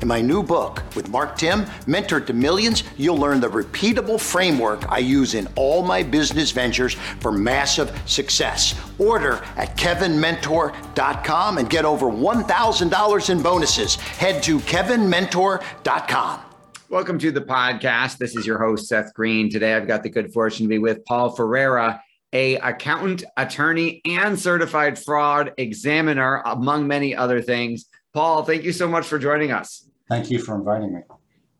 In my new book with Mark Timm, Mentor to Millions, you'll learn the repeatable framework I use in all my business ventures for massive success. Order at kevinmentor.com and get over $1,000 in bonuses. Head to kevinmentor.com. Welcome to the podcast. This is your host, Seth Greene. Today I've got the good fortune to be with Paul Ferreira, a accountant, attorney, and certified fraud examiner, among many other things. Paul, thank you so much for joining us. Thank you for inviting me.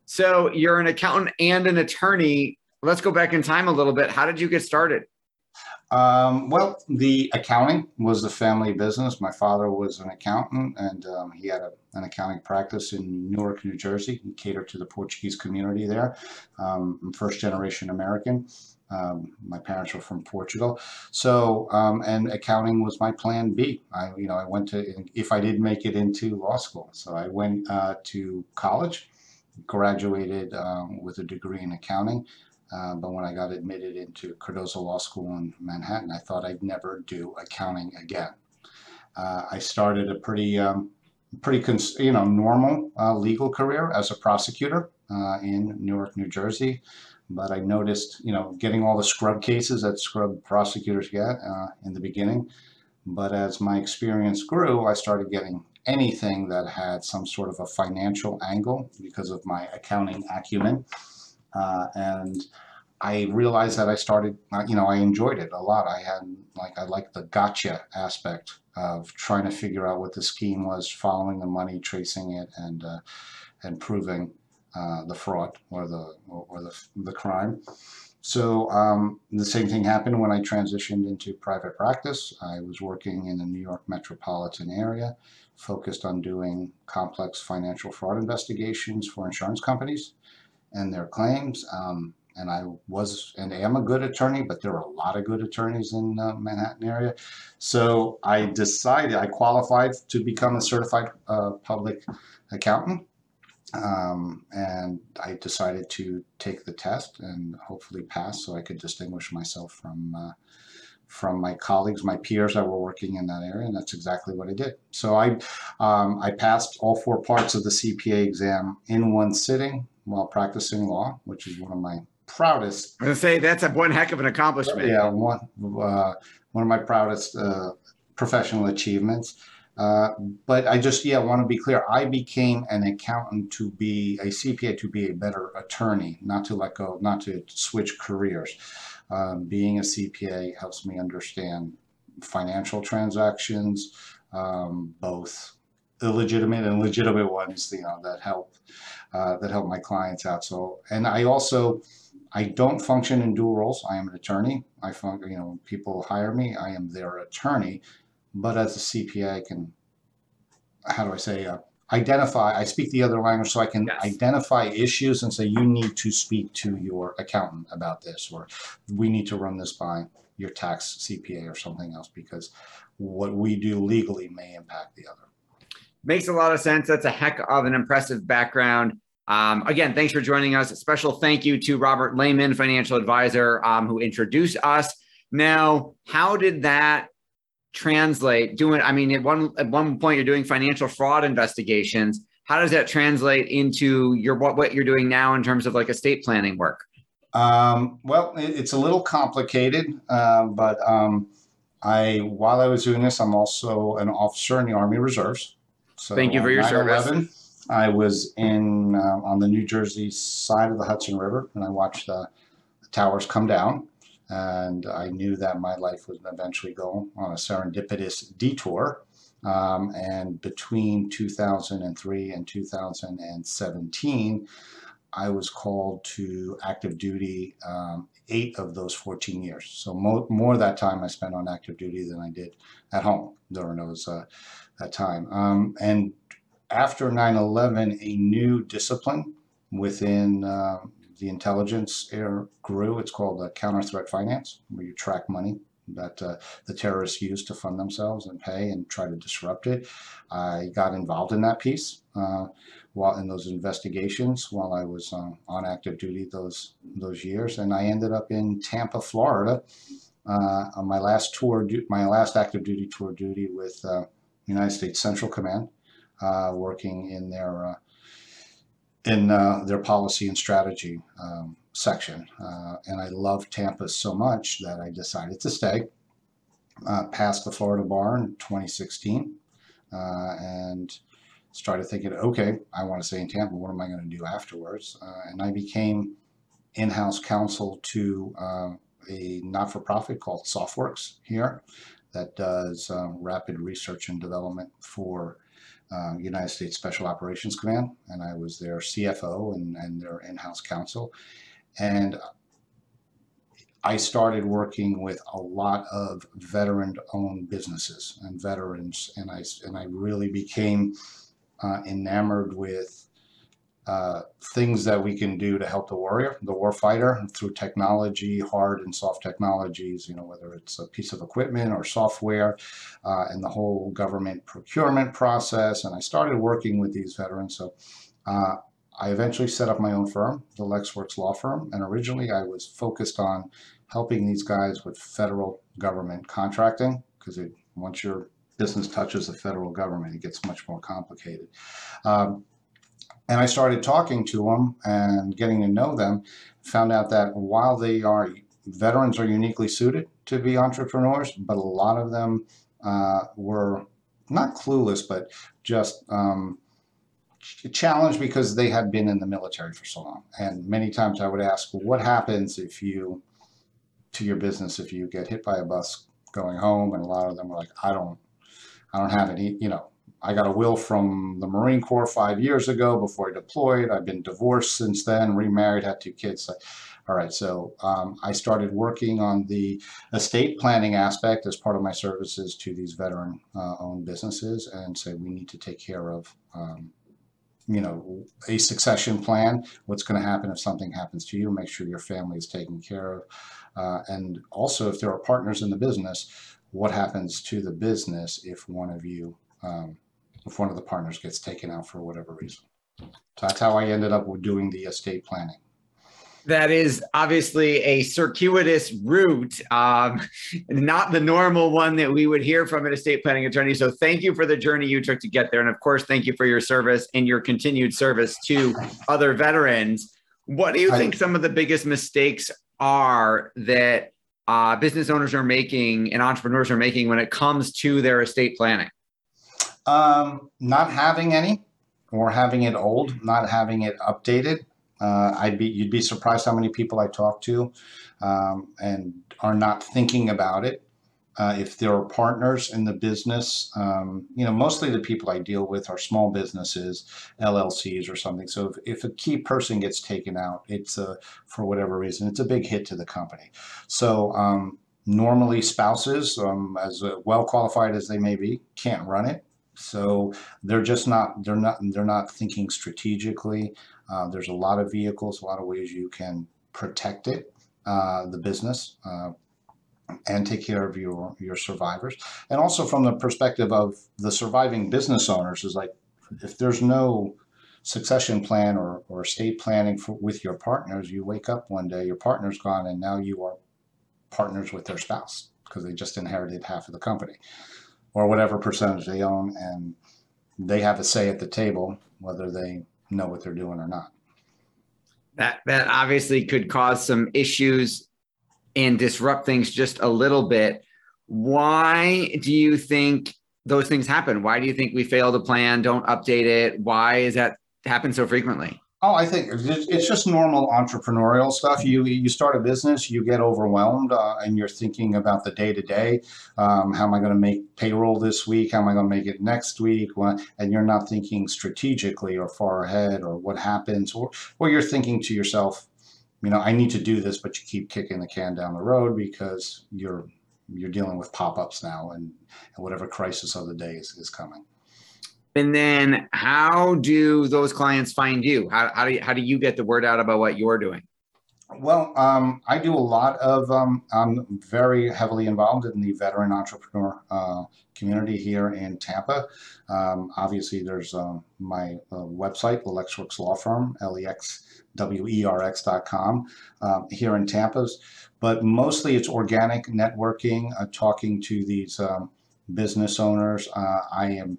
So, you're an accountant and an attorney. Let's go back in time a little bit. How did you get started? Um, well, the accounting was the family business. My father was an accountant, and um, he had a, an accounting practice in Newark, New Jersey. He catered to the Portuguese community there. Um, I'm first generation American. Um, my parents were from Portugal, so um, and accounting was my plan B. I, you know, I went to if I didn't make it into law school, so I went uh, to college, graduated um, with a degree in accounting. Uh, but when I got admitted into Cardozo Law School in Manhattan, I thought I'd never do accounting again. Uh, I started a pretty, um, pretty, cons- you know, normal uh, legal career as a prosecutor uh, in Newark, New Jersey but I noticed, you know, getting all the scrub cases that scrub prosecutors get uh, in the beginning. But as my experience grew, I started getting anything that had some sort of a financial angle because of my accounting acumen. Uh, and I realized that I started, uh, you know, I enjoyed it a lot. I had, like, I liked the gotcha aspect of trying to figure out what the scheme was, following the money, tracing it, and, uh, and proving uh, the fraud or the or the, the crime. So um, the same thing happened when I transitioned into private practice. I was working in the New York metropolitan area, focused on doing complex financial fraud investigations for insurance companies and their claims. Um, and I was and am a good attorney, but there are a lot of good attorneys in the Manhattan area. So I decided I qualified to become a certified uh, public accountant. Um, and I decided to take the test and hopefully pass so I could distinguish myself from uh, from my colleagues, my peers that were working in that area, and that's exactly what I did. So I um, I passed all four parts of the CPA exam in one sitting while practicing law, which is one of my proudest. I'm gonna say that's a one heck of an accomplishment. Yeah, one uh, one of my proudest uh, professional achievements. Uh, but I just, yeah, want to be clear. I became an accountant to be a CPA to be a better attorney, not to let go, not to switch careers. Um, being a CPA helps me understand financial transactions, um, both illegitimate and legitimate ones, you know, that help uh, that help my clients out. So, and I also I don't function in dual roles. I am an attorney. I fun, you know, people hire me. I am their attorney but as a CPA, I can, how do I say, uh, identify, I speak the other language, so I can Yes. identify issues and say, you need to speak to your accountant about this, or we need to run this by your tax CPA or something else, because what we do legally may impact the other. Makes a lot of sense. That's a heck of an impressive background. Um, again, thanks for joining us. A special thank you to Robert Lehman, financial advisor, um, who introduced us. Now, how did that translate? Doing, I mean, at one at one point you're doing financial fraud investigations. How does that translate into your what what you're doing now in terms of like estate planning work? Um, well, it, it's a little complicated, uh, but um, I while I was doing this, I'm also an officer in the Army Reserves. So Thank you for your service. 9/11, I was in uh, on the New Jersey side of the Hudson River, and I watched the the towers come down. And I knew that my life would eventually go on a serendipitous detour. Um, and between 2003 and 2017, I was called to active duty um, eight of those 14 years. So mo- more of that time I spent on active duty than I did at home during those uh, that time. Um, and after 9/11, a new discipline within uh, the intelligence grew. It's called uh, counter threat finance, where you track money that uh, the terrorists use to fund themselves and pay and try to disrupt it. I got involved in that piece uh, while in those investigations while I was um, on active duty those those years, and I ended up in Tampa, Florida, uh, on my last tour, my last active duty tour duty with uh, United States Central Command, uh, working in their uh, in uh, their policy and strategy um, section. Uh, and I loved Tampa so much that I decided to stay. Uh, passed the Florida bar in 2016 uh, and started thinking, okay, I want to stay in Tampa. What am I going to do afterwards? And I became in house counsel to a not for profit called SOFWERX here that does um, rapid research and development for uh, United States Special Operations Command, and I was their CFO and, and their in-house counsel. And I started working with a lot of veteran-owned businesses and veterans, and I and I really became uh, enamored with uh, things that we can do to help the warrior, the warfighter, through technology, hard and soft technologies, you know, whether it's a piece of equipment or software, uh, and the whole government procurement process. And I started working with these veterans. So uh, I eventually set up my own firm, the Lexwerx Law Firm. And originally I was focused on helping these guys with federal government contracting, because once your business touches the federal government, it gets much more complicated. Um, and I started talking to them and getting to know them, found out that while they are veterans are uniquely suited to be entrepreneurs, but a lot of them uh, were not clueless, but just um, challenged because they had been in the military for so long. And many times I would ask, what happens if you, to your business, if you get hit by a bus going home? And a lot of them were like, I don't, I don't have any, you know, I got a will from the Marine Corps five years ago before I deployed. I've been divorced since then, remarried, had two kids. All right, so um, I started working on the estate planning aspect as part of my services to these veteran uh, owned businesses and say we need to take care of. Um, you know, a succession plan. What's going to happen if something happens to you? Make sure your family is taken care of. Uh, and also, if there are partners in the business, what happens to the business if one of you um, if one of the partners gets taken out for whatever reason. So that's how I ended up with doing the estate planning. That is obviously a circuitous route, um, not the normal one that we would hear from an estate planning attorney. So, thank you for the journey you took to get there. And of course, thank you for your service and your continued service to other veterans. What do you think some of the biggest mistakes are that uh, business owners are making and entrepreneurs are making when it comes to their estate planning? Um, not having any, or having it old, not having it updated. Uh, I'd be you'd be surprised how many people I talk to, um, and are not thinking about it. Uh, if there are partners in the business, um, you know, mostly the people I deal with are small businesses, LLCs or something. So if, if a key person gets taken out, it's a, for whatever reason, it's a big hit to the company. So um, normally spouses, um, as well qualified as they may be, can't run it. So they're just not they're not they're not thinking strategically. Uh, there's a lot of vehicles, a lot of ways you can protect it, uh, the business, uh, and take care of your your survivors. And also from the perspective of the surviving business owners, is like if there's no succession plan or, or estate planning for, with your partners, you wake up one day, your partner's gone, and now you are partners with their spouse because they just inherited half of the company or whatever percentage they own, and they have a say at the table whether they know what they're doing or not. That that obviously could cause some issues and disrupt things just a little bit. Why do you think those things happen? Why do you think we fail to plan, don't update it? Why is that happen so frequently? Oh, I think it's just, normal entrepreneurial stuff. You you start a business, you get overwhelmed, uh, and you're thinking about the day to day. How am I going to make payroll this week? How am I going to make it next week? And you're not thinking strategically or far ahead or what happens, or or you're thinking to yourself, you know, I need to do this, but you keep kicking the can down the road because you're you're dealing with pop ups now, and, and whatever crisis of the day is, is coming. And then how do those clients find you? How, how do you, how do you get the word out about what you're doing? Well, um, I do a lot of, um, I'm very heavily involved in the veteran entrepreneur uh, community here in Tampa. Um, obviously, there's um, my uh, website, Lexwerx Law Firm, L-E-X-W-E-R-X.com, um, here in Tampa's. But mostly it's organic networking, uh, talking to these um, business owners. Uh, I am,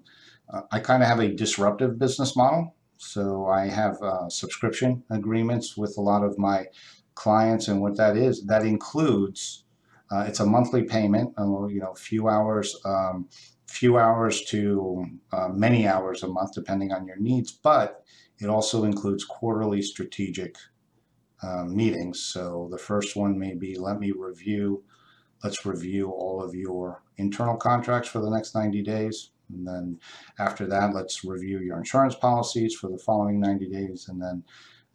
uh, I kind of have a disruptive business model. So I have uh, subscription agreements with a lot of my clients and what that is that includes uh, it's a monthly payment uh, you know few hours um, few hours to uh, many hours a month depending on your needs but it also includes quarterly strategic uh, meetings so the first one may be let me review let's review all of your internal contracts for the next 90 days and then after that let's review your insurance policies for the following 90 days. And then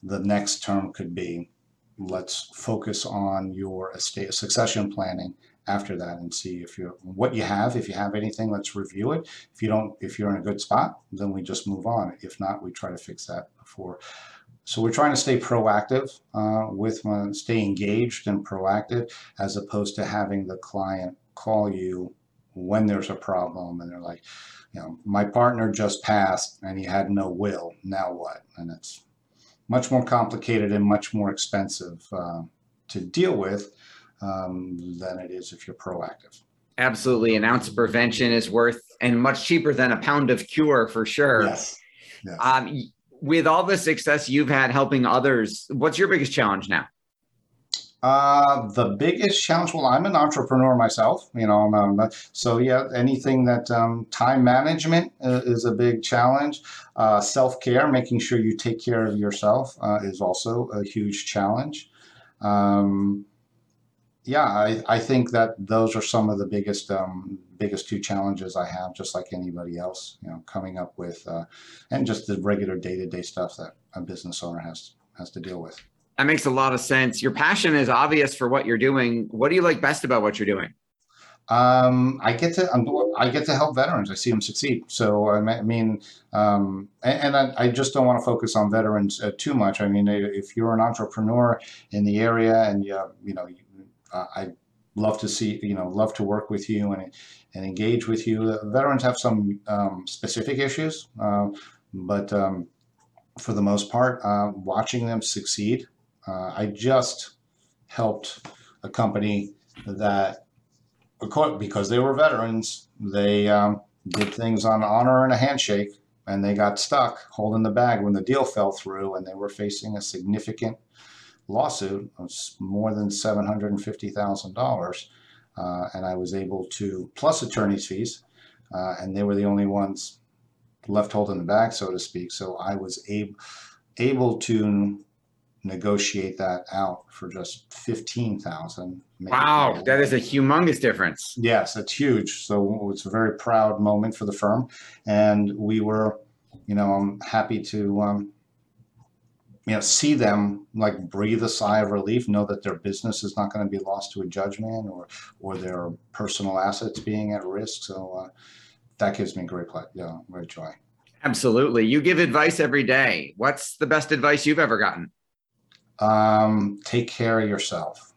the next term could be let's focus on your estate succession planning after that and see if you're what you have. If you have anything let's review it. If you don't if you're in a good spot then we just move on. If not we try to fix that before. So we're trying to stay proactive uh, with uh, stay engaged and proactive as opposed to having the client call you when there's a problem and they're like you know my partner just passed and he had no will now what and it's much more complicated and much more expensive uh, to deal with um, than it is if you're proactive. Absolutely. An ounce of prevention is worth and much cheaper than a pound of cure for sure. Yes. yes. Um, with all the success you've had helping others, what's your biggest challenge now? Uh, the biggest challenge, well, I'm an entrepreneur myself, you know, um, so yeah, anything that um, time management uh, is a big challenge. Uh, Self care, making sure you take care of yourself, uh, is also a huge challenge. Um, yeah, I, I think that those are some of the biggest um, biggest two challenges I have, just like anybody else. You know, coming up with uh, and just the regular day to day stuff that a business owner has has to deal with. That makes a lot of sense. Your passion is obvious for what you're doing. What do you like best about what you're doing? Um, I get to I'm, I get to help veterans. I see them succeed. So I mean, um, and, and I, I, just don't want to focus on veterans uh, too much. I mean, if you're an entrepreneur in the area and you you know, uh, I love to see you know love to work with you and and engage with you. Uh, veterans have some um, specific issues, uh, but um, for the most part, uh, watching them succeed uh, I just helped a company that, because they were veterans, they um, did things on honor and a handshake, and they got stuck holding the bag when the deal fell through, and they were facing a significant lawsuit of more than seven hundred and fifty thousand uh, dollars, and I was able to plus attorney's fees, uh, and they were the only ones left holding the bag, so to speak. So I was able able to negotiate that out for just 15,000. Wow, that is a humongous difference. Yes, it's huge. So it's a very proud moment for the firm. And we were, you know, I'm happy to, um, you know, see them like breathe a sigh of relief, know that their business is not going to be lost to a judgment or, or their personal assets being at risk. So uh, that gives me great, pleasure, yeah, great joy. Absolutely. You give advice every day. What's the best advice you've ever gotten? Um, take care of yourself.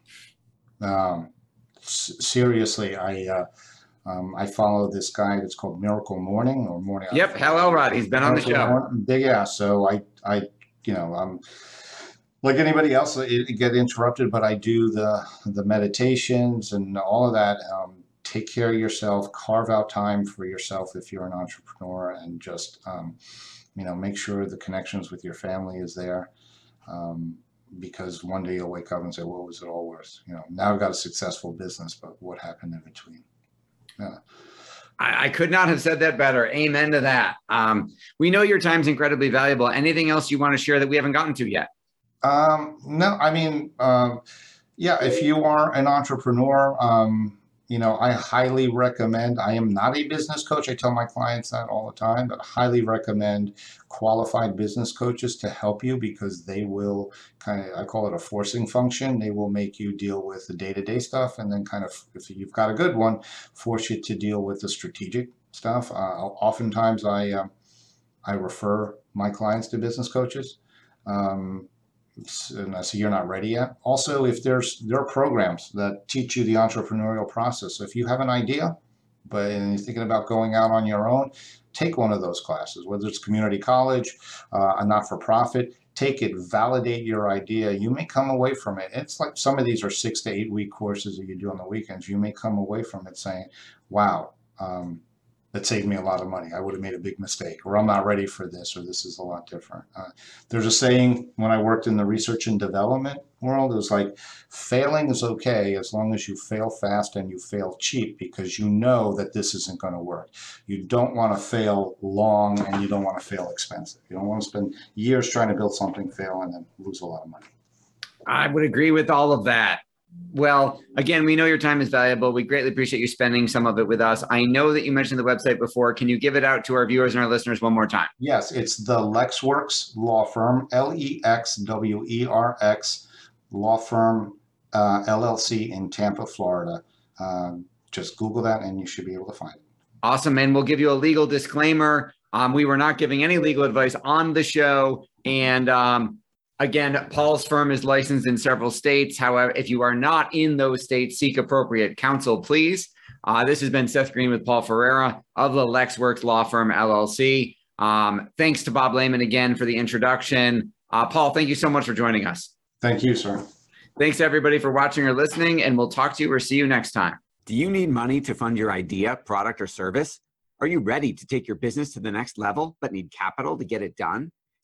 Um, s- seriously, I uh, um, I follow this guy that's called Miracle Morning or Morning. Yep, Hal Elrod. He's been on the show. Morning, big yeah. So I I you know I'm like anybody else. It get interrupted, but I do the the meditations and all of that. Um, take care of yourself. Carve out time for yourself if you're an entrepreneur, and just um, you know make sure the connections with your family is there. Um, because one day you'll wake up and say, "What was it all worth?" You know, now I've got a successful business, but what happened in between? Yeah. I, I could not have said that better. Amen to that. Um, we know your time's incredibly valuable. Anything else you want to share that we haven't gotten to yet? Um, no, I mean, um, yeah, if you are an entrepreneur, um, you know, I highly recommend. I am not a business coach. I tell my clients that all the time, but highly recommend qualified business coaches to help you because they will kind of, I call it a forcing function. They will make you deal with the day to day stuff. And then, kind of, if you've got a good one, force you to deal with the strategic stuff. Uh, oftentimes, I, uh, I refer my clients to business coaches. Um, and I say you're not ready yet. Also, if there's there are programs that teach you the entrepreneurial process. So if you have an idea, but and you're thinking about going out on your own, take one of those classes, whether it's community college, uh, a not-for-profit. Take it, validate your idea. You may come away from it. It's like some of these are six to eight week courses that you do on the weekends. You may come away from it saying, "Wow, um, that saved me a lot of money. I would have made a big mistake, or I'm not ready for this, or this is a lot different. Uh, there's a saying when I worked in the research and development world, it was like failing is okay as long as you fail fast and you fail cheap because you know that this isn't going to work. You don't want to fail long and you don't want to fail expensive. You don't want to spend years trying to build something, fail, and then lose a lot of money. I would agree with all of that. Well, again, we know your time is valuable. We greatly appreciate you spending some of it with us. I know that you mentioned the website before. Can you give it out to our viewers and our listeners one more time? Yes, it's the Lexwerx Law Firm, L E X W E R X Law Firm uh, LLC in Tampa, Florida. Um, just Google that and you should be able to find it. Awesome. And we'll give you a legal disclaimer. Um, we were not giving any legal advice on the show. And um, Again, Paul's firm is licensed in several states. However, if you are not in those states, seek appropriate counsel, please. Uh, this has been Seth Greene with Paul Ferreira of the Lexwerx Law Firm LLC. Um, thanks to Bob Lehman again for the introduction. Uh, Paul, thank you so much for joining us. Thank you, sir. Thanks everybody for watching or listening, and we'll talk to you or see you next time. Do you need money to fund your idea, product, or service? Are you ready to take your business to the next level but need capital to get it done?